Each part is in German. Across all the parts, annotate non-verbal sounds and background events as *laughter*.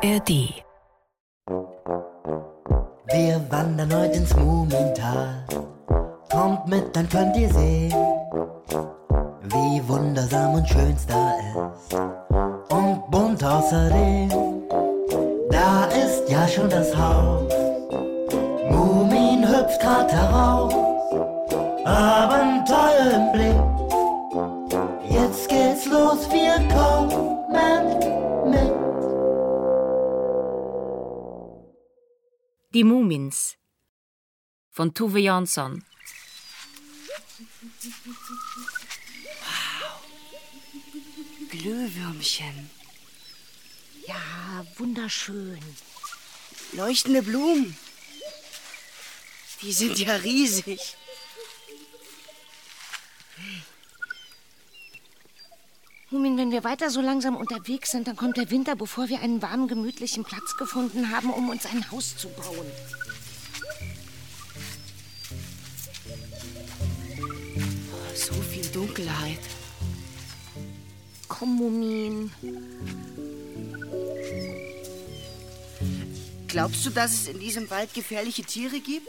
ARD. Wir wandern heute ins Mumintal. Kommt mit, dann könnt ihr sehen, wie wundersam und schön es da ist. Und bunt außerdem, da ist ja schon das Haus. Mumin hüpft grad heraus, Abenteuer Die Mumins von Tuve Jansson. Glühwürmchen. Ja, wunderschön. Leuchtende Blumen. Die sind ja riesig. Mumin, wenn wir weiter so langsam unterwegs sind, dann kommt der Winter, bevor wir einen warmen, gemütlichen Platz gefunden haben, um uns ein Haus zu bauen. So viel Dunkelheit. Komm, Mumin. Glaubst du, dass es in diesem Wald gefährliche Tiere gibt?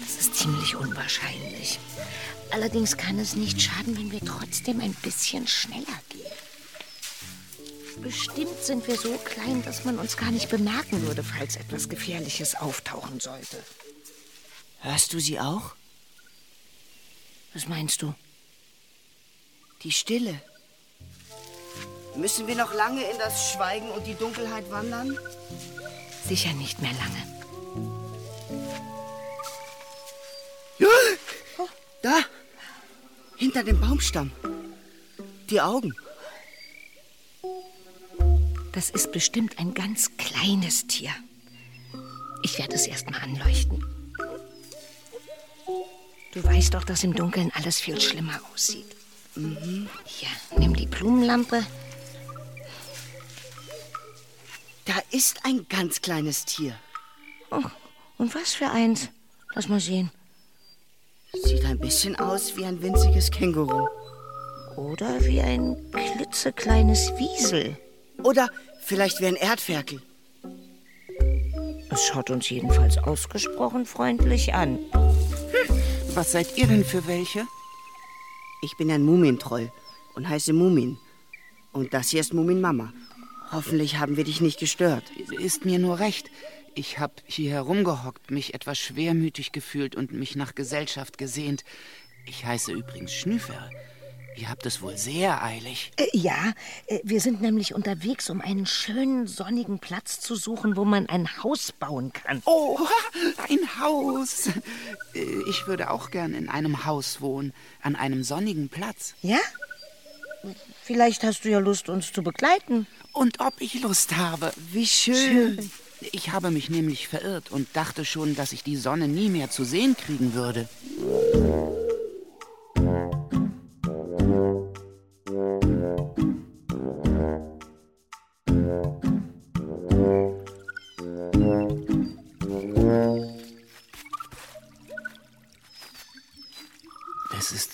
Das ist ziemlich unwahrscheinlich. Allerdings kann es nicht schaden, wenn wir trotzdem ein bisschen schneller gehen. Bestimmt sind wir so klein, dass man uns gar nicht bemerken würde, falls etwas Gefährliches auftauchen sollte. Hörst du sie auch? Was meinst du? Die Stille. Müssen wir noch lange in das Schweigen und die Dunkelheit wandern? Sicher nicht mehr lange. Da! Hinter dem Baumstamm. Die Augen. Das ist bestimmt ein ganz kleines Tier. Ich werde es erst mal anleuchten. Du weißt doch, dass im Dunkeln alles viel schlimmer aussieht. Hier, nimm die Blumenlampe. Da ist ein ganz kleines Tier. Oh, und was für eins? Lass mal sehen. Sieht ein bisschen aus wie ein winziges Känguru. Oder wie ein klitzekleines Wiesel. Oder vielleicht wie ein Erdferkel. Es schaut uns jedenfalls ausgesprochen freundlich an. Was seid ihr denn für welche? Ich bin ein Mumintroll und heiße Mumin. Und das hier ist Mumin Mama. Hoffentlich haben wir dich nicht gestört. Ist mir nur recht. Ich hab hier herumgehockt, mich etwas schwermütig gefühlt und mich nach Gesellschaft gesehnt. Ich heiße übrigens Schnüfer. Ihr habt es wohl sehr eilig. Äh, ja, äh, wir sind nämlich unterwegs, um einen schönen sonnigen Platz zu suchen, wo man ein Haus bauen kann. Oh, *laughs* ein Haus. Äh, Ich würde auch gern in einem Haus wohnen, an einem sonnigen Platz. Ja? Vielleicht hast du ja Lust, uns zu begleiten. Und ob ich Lust habe. Wie schön. Ich habe mich nämlich verirrt und dachte schon, dass ich die Sonne nie mehr zu sehen kriegen würde.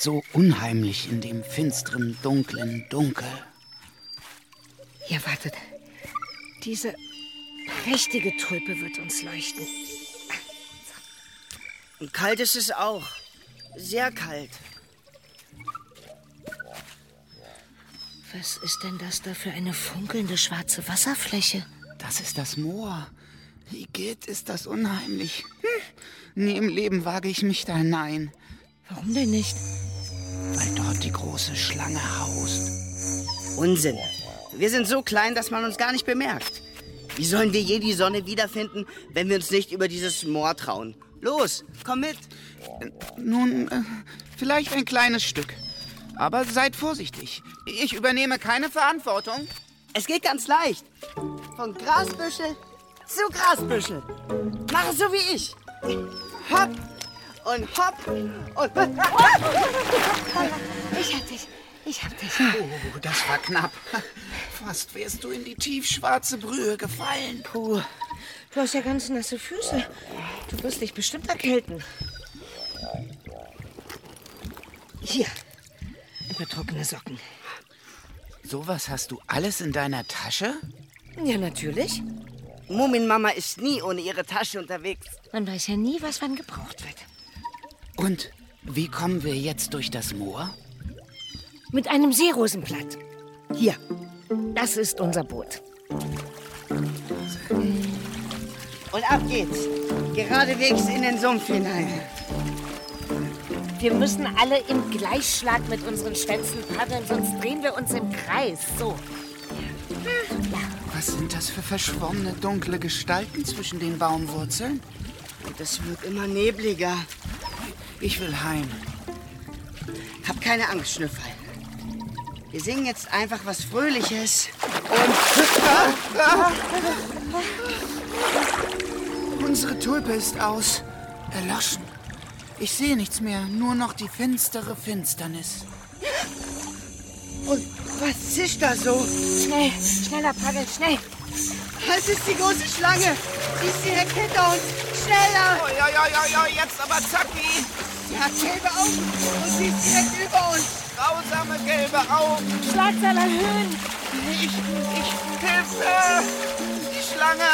Ist so unheimlich in dem finsteren, dunklen Dunkel. Ja, wartet. Diese prächtige Tulpe wird uns leuchten. Und kalt ist es auch. Sehr kalt. Was ist denn das da für eine funkelnde schwarze Wasserfläche? Das ist das Moor. Igitt, ist das unheimlich. Hm. Nie im Leben wage ich mich da hinein, Warum denn nicht? Weil dort die große Schlange haust. Unsinn. Wir sind so klein, dass man uns gar nicht bemerkt. Wie sollen wir je die Sonne wiederfinden, wenn wir uns nicht über dieses Moor trauen? Los, komm mit. Nun, äh, vielleicht ein kleines Stück. Aber seid vorsichtig. Ich übernehme keine Verantwortung. Es geht ganz leicht. Von Grasbüschel zu Grasbüschel. Mach es so wie ich. Hopp und hopp und... Ich hab dich. Ich hab dich. Oh, das war knapp. Fast wärst du in die tiefschwarze Brühe gefallen. Puh. Du hast ja ganz nasse Füße. Du wirst dich bestimmt erkälten. Hier. Ein paar trockene Socken. Sowas hast du alles in deiner Tasche? Ja, natürlich. Muminmama ist nie ohne ihre Tasche unterwegs. Man weiß ja nie, was wann gebraucht wird. Und wie kommen wir jetzt durch das Moor? Mit einem Seerosenblatt. Hier, das ist unser Boot. Und ab geht's. Geradewegs in den Sumpf hinein. Wir müssen alle im Gleichschlag mit unseren Schwänzen paddeln, sonst drehen wir uns im Kreis. So. Was sind das für verschwommene, dunkle Gestalten zwischen den Baumwurzeln? Und es wird immer nebliger. Ich will heim. Hab keine Angst, Schnüffel. Wir singen jetzt einfach was Fröhliches. *laughs* Unsere Tulpe ist aus. Erloschen. Ich sehe nichts mehr, nur noch die finstere Finsternis. Und was zischt da so? Schnell, schneller paddeln, schnell. Das ist die große Schlange. Die ist direkt hinter uns. Schneller! Oh, ja, ja, ja, ja, jetzt aber zacki. Sie hat gelbe Augen und sie ist direkt über uns. Grausame gelbe Augen. Schlagzahl erhöhen. Ich, ich, Hilfe! Die Schlange,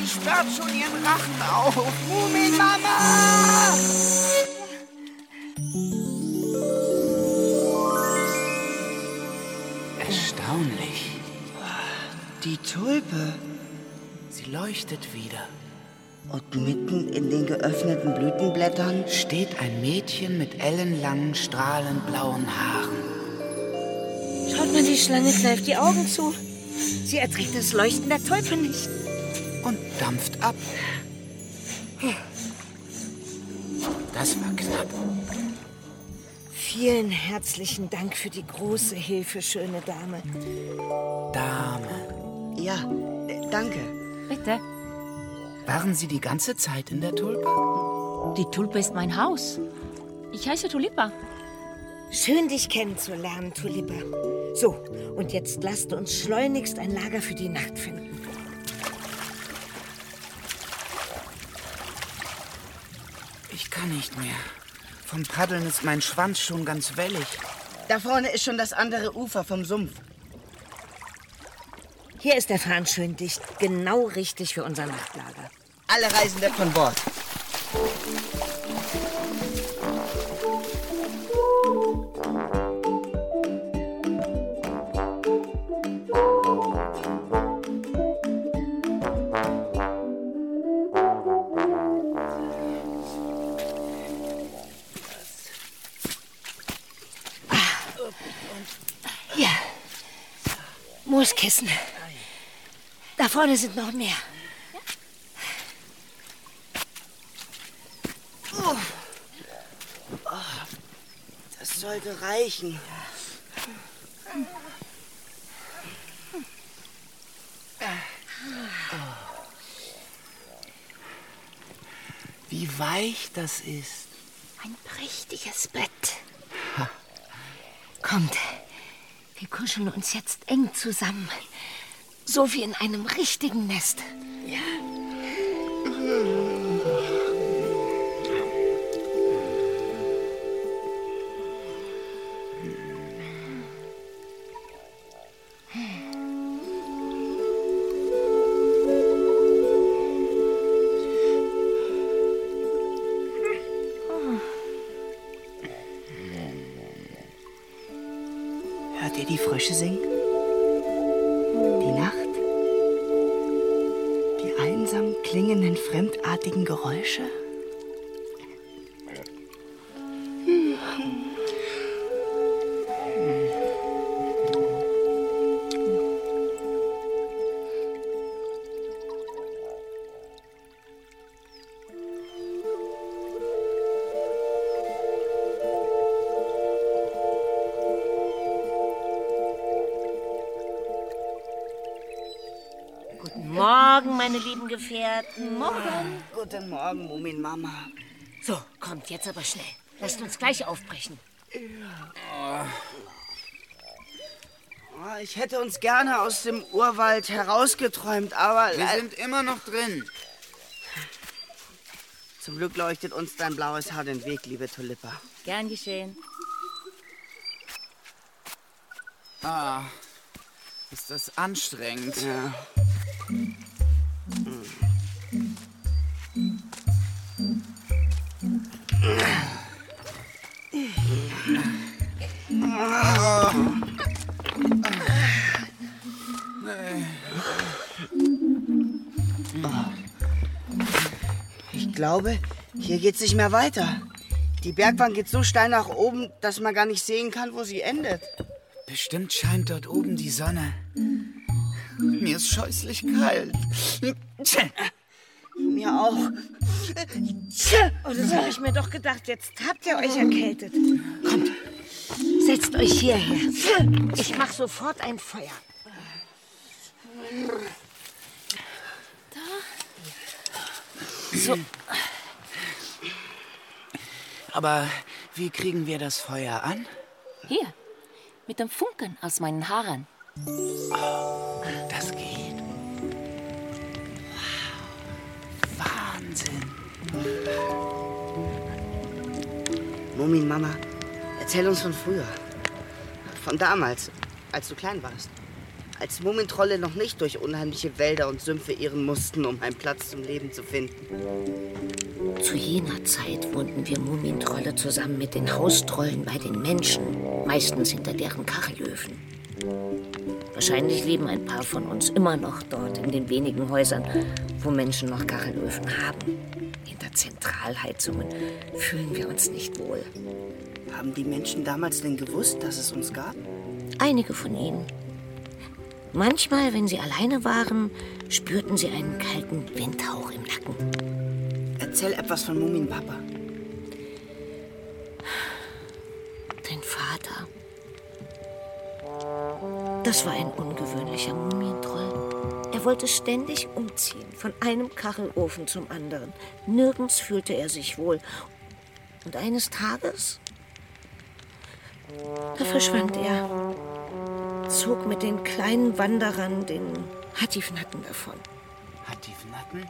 die sperrt schon ihren Rachen auf. Mumin-Mama! Erstaunlich. Die Tulpe. Sie leuchtet wieder. Und mitten in den geöffneten Blütenblättern Steht ein Mädchen mit ellenlangen, strahlend blauen Haaren. Schaut mal, die Schlange kneift die Augen zu. Sie erträgt das Leuchten der Tulpe nicht. und dampft ab. Das war knapp. Vielen herzlichen Dank für die große Hilfe, schöne Dame. Dame. Ja, äh, danke. Bitte. Waren Sie die ganze Zeit in der Tulpe? Die Tulpe ist mein Haus. Ich heiße Tulipa. Schön, dich kennenzulernen, Tulipa. So, und jetzt lasst uns schleunigst ein Lager für die Nacht finden. Ich kann nicht mehr. Vom Paddeln ist mein Schwanz schon ganz wellig. Da vorne ist schon das andere Ufer vom Sumpf. Hier ist der Farn schön dicht, genau richtig für unser Nachtlager. Alle Reisende von Bord. Vorne sind noch mehr. Das sollte reichen. Wie weich das ist. Ein prächtiges Bett. Kommt, wir kuscheln uns jetzt eng zusammen. So wie in einem richtigen Nest. Hört klingenden, fremdartigen Geräusche? Gefährten. Morgen. Guten Morgen, Mumin-Mama. So, kommt jetzt aber schnell. Lasst uns gleich aufbrechen. Oh, Ich hätte uns gerne aus dem Urwald herausgeträumt, aber Wir sind immer noch drin. zum Glück leuchtet uns dein blaues Haar den Weg, liebe Tulipa. Gern geschehen. Ah, ist das anstrengend. Ja. Glaube, hier geht's nicht mehr weiter. Die Bergwand geht so steil nach oben, dass man gar nicht sehen kann, wo sie endet. Bestimmt scheint dort oben die Sonne. Mir ist scheußlich kalt. Mir auch. Oh, das habe ich mir doch gedacht. Jetzt habt ihr euch erkältet. Kommt, setzt euch hierher. Ich mache sofort ein Feuer. So. Aber wie kriegen wir das Feuer an? Hier, mit dem Funken aus meinen Haaren. Das geht. Wow. Wahnsinn. Mumin, Mama, erzähl uns von früher. Von damals, als du klein warst. Als Mumintrolle noch nicht durch unheimliche Wälder und Sümpfe irren mussten, um einen Platz zum Leben zu finden. Zu jener Zeit wohnten wir Mumintrolle zusammen mit den Haustrollen bei den Menschen, meistens hinter deren Kachelöfen. Wahrscheinlich leben ein paar von uns immer noch dort in den wenigen Häusern, wo Menschen noch Kachelöfen haben. Hinter Zentralheizungen fühlen wir uns nicht wohl. Haben die Menschen damals denn gewusst, dass es uns gab? Einige von ihnen. Manchmal, wenn sie alleine waren, spürten sie einen kalten Windhauch im Nacken. Erzähl etwas von Mumin Papa. Dein Vater. Das war ein ungewöhnlicher Mumientroll. Er wollte ständig umziehen, von einem Kachelofen zum anderen. Nirgends fühlte er sich wohl. Und eines Tages, da verschwand er, zog mit den kleinen Wanderern, den Hatifnatten, davon. Hatifnatten?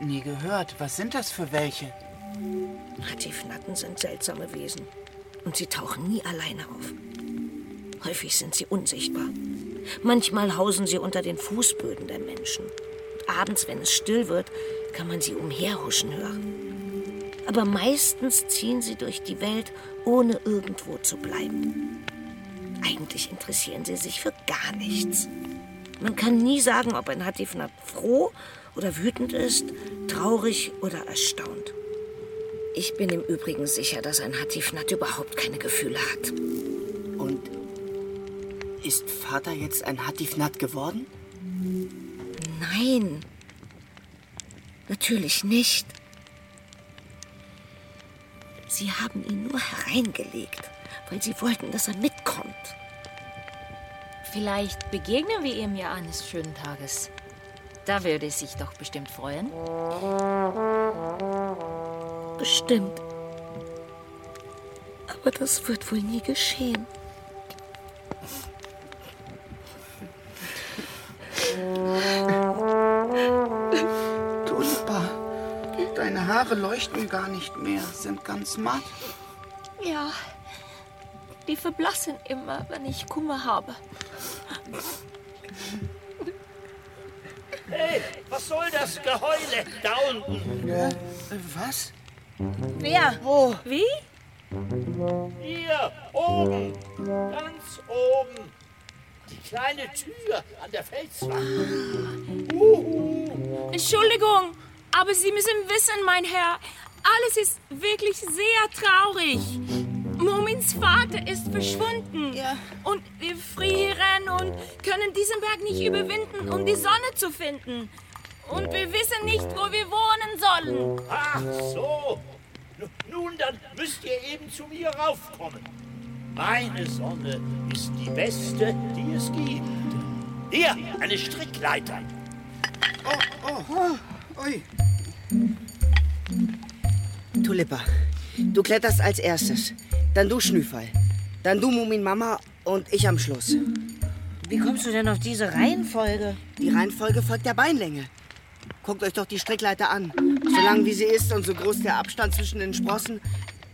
Nie gehört. Was sind das für welche? Hatifnatten sind seltsame Wesen. Und sie tauchen nie alleine auf. Häufig sind sie unsichtbar. Manchmal hausen sie unter den Fußböden der Menschen. Und abends, wenn es still wird, kann man sie umherhuschen hören. Aber meistens ziehen sie durch die Welt, ohne irgendwo zu bleiben. Eigentlich interessieren sie sich für gar nichts. Man kann nie sagen, ob ein Hatifnat froh oder wütend ist, traurig oder erstaunt. Ich bin im Übrigen sicher, dass ein Hatifnat überhaupt keine Gefühle hat. Und ist Vater jetzt ein Hatifnat geworden? Nein. Natürlich nicht. Sie haben ihn nur hereingelegt, weil sie wollten, dass er mitkommt. Vielleicht begegnen wir ihm ja eines schönen Tages. Da würde es sich doch bestimmt freuen. Bestimmt. Aber das wird wohl nie geschehen. Tulpa, deine Haare leuchten gar nicht mehr, sind ganz matt. Ja, die verblassen immer, wenn ich Kummer habe. Hey, was soll das Geheule da unten? Äh, was? Wer? Wo? Wie? Hier, oben, ganz oben. Die kleine Tür an der Felswand. Uhu. Entschuldigung, aber Sie müssen wissen, mein Herr, alles ist wirklich sehr traurig. Momins Vater ist verschwunden. Ja. Und wir frieren und können diesen Berg nicht überwinden, um die Sonne zu finden. Und wir wissen nicht, wo wir wohnen sollen. Ach so. Nun, dann müsst ihr eben zu mir raufkommen. Meine Sonne ist die beste, die es gibt. Hier, eine Strickleiter. Ui. Tulippa, du kletterst als erstes. Dann du, Schnüffel. Dann du, Mumin Mama und ich am Schluss. Wie kommst du denn auf diese Reihenfolge? Die Reihenfolge folgt der Beinlänge. Guckt euch doch die Strickleiter an. So lang wie sie ist und so groß der Abstand zwischen den Sprossen,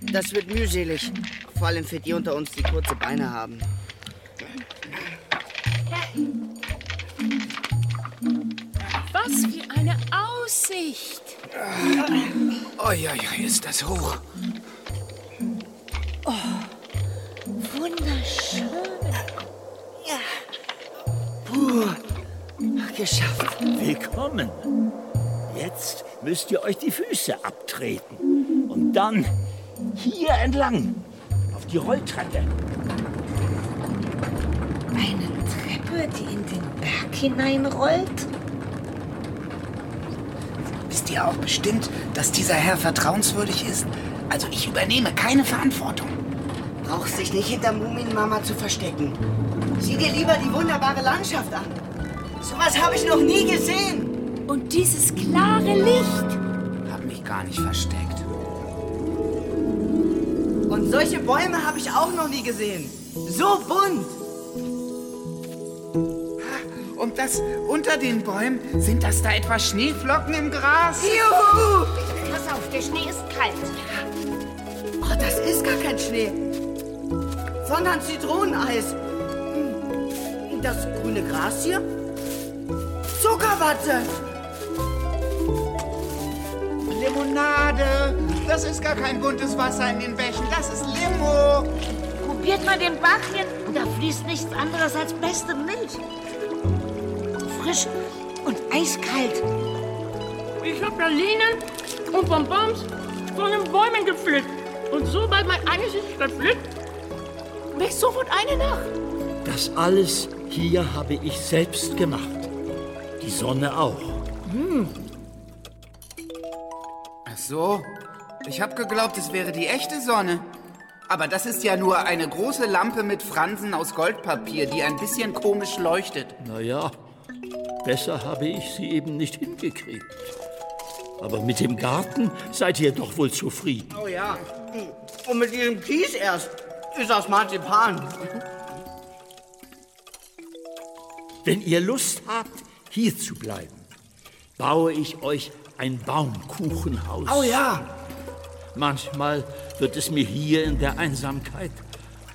das wird mühselig. Vor allem für die unter uns, die kurze Beine haben. Was für eine Aussicht. Oi, oi, oi, ist das hoch. Wunderschön. Puh, geschafft. Willkommen. Jetzt müsst ihr euch die Füße abtreten. Und dann hier entlang. Auf die Rolltreppe. Eine Treppe, die in den Berg hineinrollt? Wisst ihr auch bestimmt, dass dieser Herr vertrauenswürdig ist? Also ich übernehme keine Verantwortung. Brauchst dich nicht hinter Muminmama zu verstecken. Sieh dir lieber die wunderbare Landschaft an. Sowas habe ich noch nie gesehen. Und dieses klare Licht. Hab mich gar nicht versteckt. Und solche Bäume habe ich auch noch nie gesehen. So bunt. Und das unter den Bäumen, sind das da etwa Schneeflocken im Gras? Juhu! Pass auf, der Schnee ist kalt. Oh, das ist gar kein Schnee. Sondern Zitroneneis. Hm. Das grüne Gras hier? Zuckerwatte. Limonade. Das ist gar kein buntes Wasser in den Bächen. Das ist Limo. Probiert mal den Bach hin. Da fließt nichts anderes als beste Milch. Frisch und eiskalt. Ich habe Pralinen und Bonbons von den Bäumen gepflückt. Und sobald mein eines ist gepflückt, wächst sofort eine nach. Das alles hier habe ich selbst gemacht. Die Sonne auch. Ach so. Ich hab geglaubt, es wäre die echte Sonne. Aber das ist ja nur eine große Lampe mit Fransen aus Goldpapier, die ein bisschen komisch leuchtet. Naja, besser habe ich sie eben nicht hingekriegt. Aber mit dem Garten seid ihr doch wohl zufrieden. Oh ja. Und mit diesem Kies erst. Ist das Marzipan. Wenn ihr Lust habt, hier zu bleiben, baue ich euch ein Baumkuchenhaus. Oh ja. Manchmal wird es mir hier in der Einsamkeit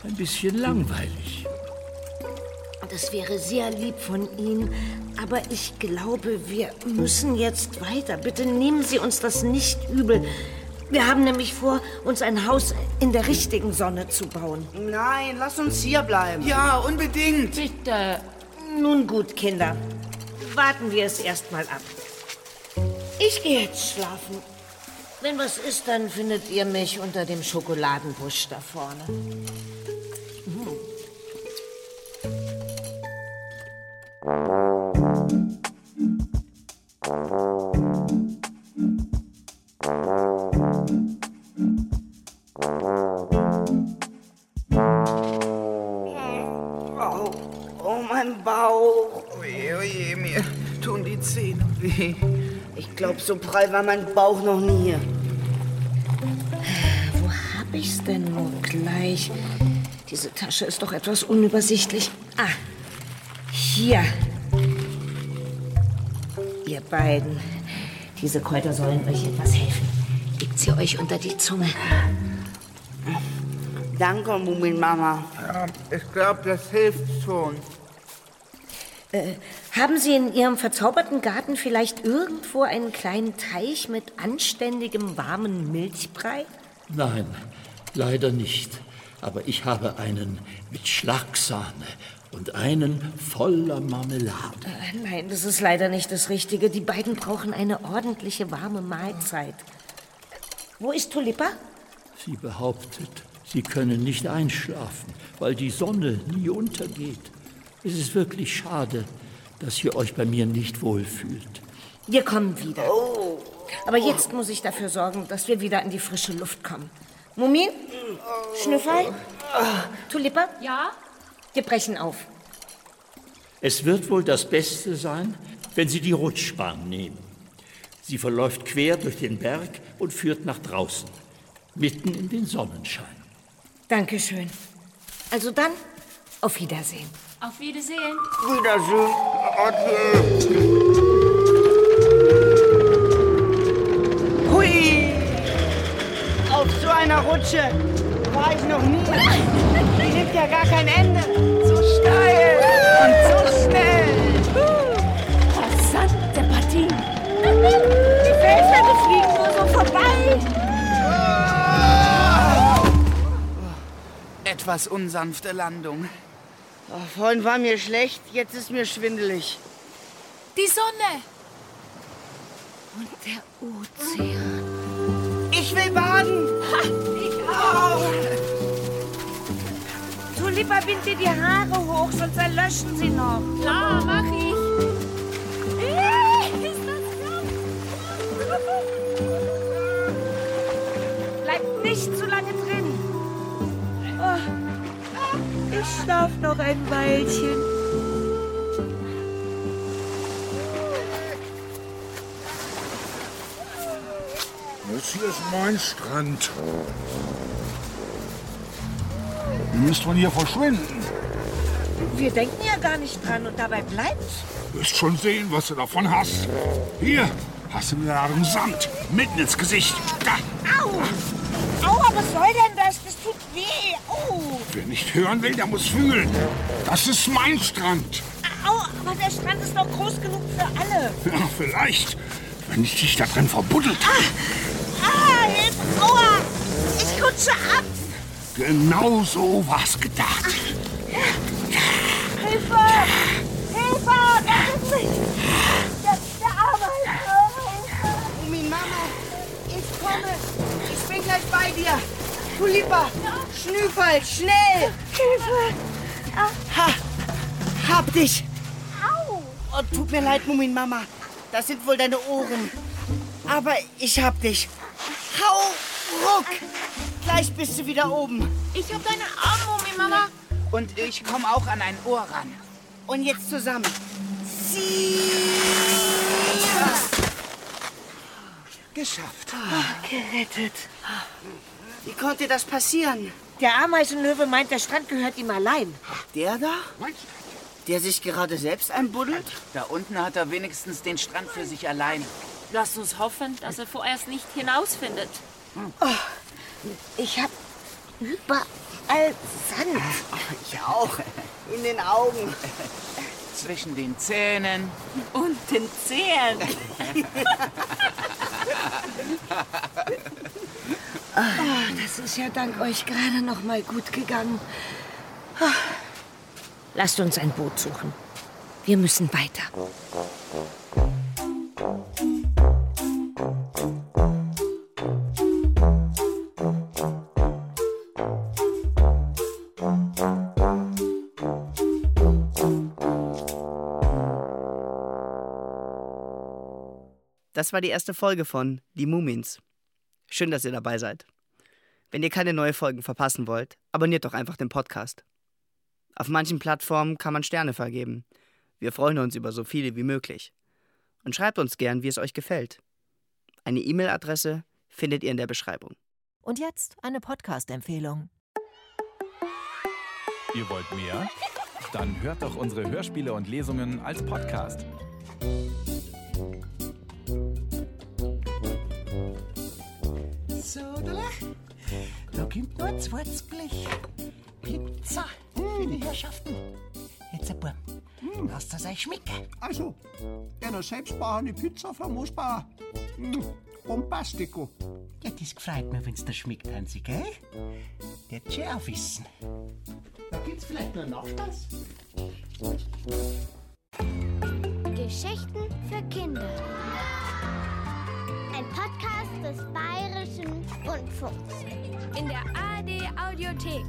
ein bisschen langweilig. Das wäre sehr lieb von Ihnen, aber ich glaube, wir müssen jetzt weiter. Bitte nehmen Sie uns das nicht übel. Wir haben nämlich vor, uns ein Haus in der richtigen Sonne zu bauen. Nein, lass uns hier bleiben. Ja, unbedingt. Bitte. Nun gut, Kinder. Warten wir es erst mal ab. Ich gehe jetzt schlafen. Wenn was ist, dann findet ihr mich unter dem Schokoladenbusch da vorne. Ich glaube, so prall war mein Bauch noch nie. Wo hab ich's denn nur gleich? Diese Tasche ist doch etwas unübersichtlich. Ah, hier. Ihr beiden. Diese Kräuter sollen euch etwas helfen. Legt sie euch unter die Zunge. Danke, Muminmama. Ja, ich glaube, das hilft schon. Haben Sie in Ihrem verzauberten Garten vielleicht irgendwo einen kleinen Teich mit anständigem warmen Milchbrei? Nein, leider nicht. Aber ich habe einen mit Schlagsahne und einen voller Marmelade. Äh, Nein, das ist leider nicht das Richtige. Die beiden brauchen eine ordentliche warme Mahlzeit. Wo ist Tulipa? Sie behauptet, Sie können nicht einschlafen, weil die Sonne nie untergeht. Es ist wirklich schade, dass ihr euch bei mir nicht wohlfühlt. Wir kommen wieder. Aber jetzt muss ich dafür sorgen, dass wir wieder in die frische Luft kommen. Mumin? Schnüffel? Tulipa? Ja? Wir brechen auf. Es wird wohl das Beste sein, wenn Sie die Rutschbahn nehmen. Sie verläuft quer durch den Berg und führt nach draußen, mitten in den Sonnenschein. Dankeschön. Also dann, auf Wiedersehen. Auf Wiedersehen. Wiedersehen. Hui! Auf so einer Rutsche war ich noch nie. Nimmt ja gar kein Ende. So steil und so schnell. Rasante Partie. Die Felswände fliegen nur so vorbei. Etwas unsanfte Landung. Oh, vorhin war mir schlecht, jetzt ist mir schwindelig. Die Sonne. Und der Ozean. Ich will baden. Ich auch. Tulipa, bind dir die Haare hoch, sonst erlöschen sie noch. Klar, mach ich. Bleib nicht zu lange drin. Oh, ich schlaf noch ein Weilchen. Das hier ist mein Strand. Ihr müsst von hier verschwinden. Wir denken ja gar nicht dran und dabei bleibt's. Wirst schon sehen, was du davon hast. Hier hast du mir einen Sand mitten ins Gesicht. Da. Au! Aua, was soll denn das? Das tut weh. Au! Wer nicht hören will, der muss fühlen. Das ist mein Strand. Au, aber der Strand ist doch groß genug für alle. Ja, vielleicht, wenn ich dich da drin verbuddelt habe. Ah, Hilfe! Aua! Ich rutsche ab! Genau so war's gedacht. Hilfe! Hilfe! Rettet mich! Der, der Arme! Hilfe! Mumin, Mama, ich komme. Ich bin gleich bei dir. Tulipa, Schnüffel, schnell. Hilfe! Ha, hab dich. Au! Oh, tut mir leid, Mumin, Mama. Das sind wohl deine Ohren. Aber ich hab dich. Hau, ruck. Gleich bist du wieder oben. Ich hab deine Arme, Mumi, Mama. Und ich komme auch an ein Ohr ran. Und jetzt zusammen. Sieh. Geschafft. Gerettet. Wie konnte das passieren? Der Ameisenlöwe meint, der Strand gehört ihm allein. Der da? Der sich gerade selbst einbuddelt? Da unten hat er wenigstens den Strand für sich allein. Lass uns hoffen, dass er vorerst nicht hinausfindet. Ich hab überall Sand. Ich auch. In den Augen. Zwischen den Zähnen. Und den Zehen. Das ist ja dank euch gerade noch mal gut gegangen. Ah. Lasst uns ein Boot suchen. Wir müssen weiter. Das war die erste Folge von Die Mumins. Schön, dass ihr dabei seid. Wenn ihr keine neue Folgen verpassen wollt, abonniert doch einfach den Podcast. Auf manchen Plattformen kann man Sterne vergeben. Wir freuen uns über so viele wie möglich. Und schreibt uns gern, wie es euch gefällt. Eine E-Mail-Adresse findet ihr in der Beschreibung. Und jetzt eine Podcast-Empfehlung. Ihr wollt mehr? Dann hört doch unsere Hörspiele und Lesungen als Podcast. Da kommt nur ein zweites Blech. Pizza für die Herrschaften. Jetzt, ein Bub, lasst es euch schmecken. Also, eine selbstbauende Pizza für Moosbauer. Bombastico. Ja, das freut mich, wenn's dir schmeckt, Hansi, gell? Der schon auch wissen. Da gibt's vielleicht noch Nachspeis? Geschichten für Kinder. Ein Podcast des Bayerischen Rundfunks. In der ARD Audiothek.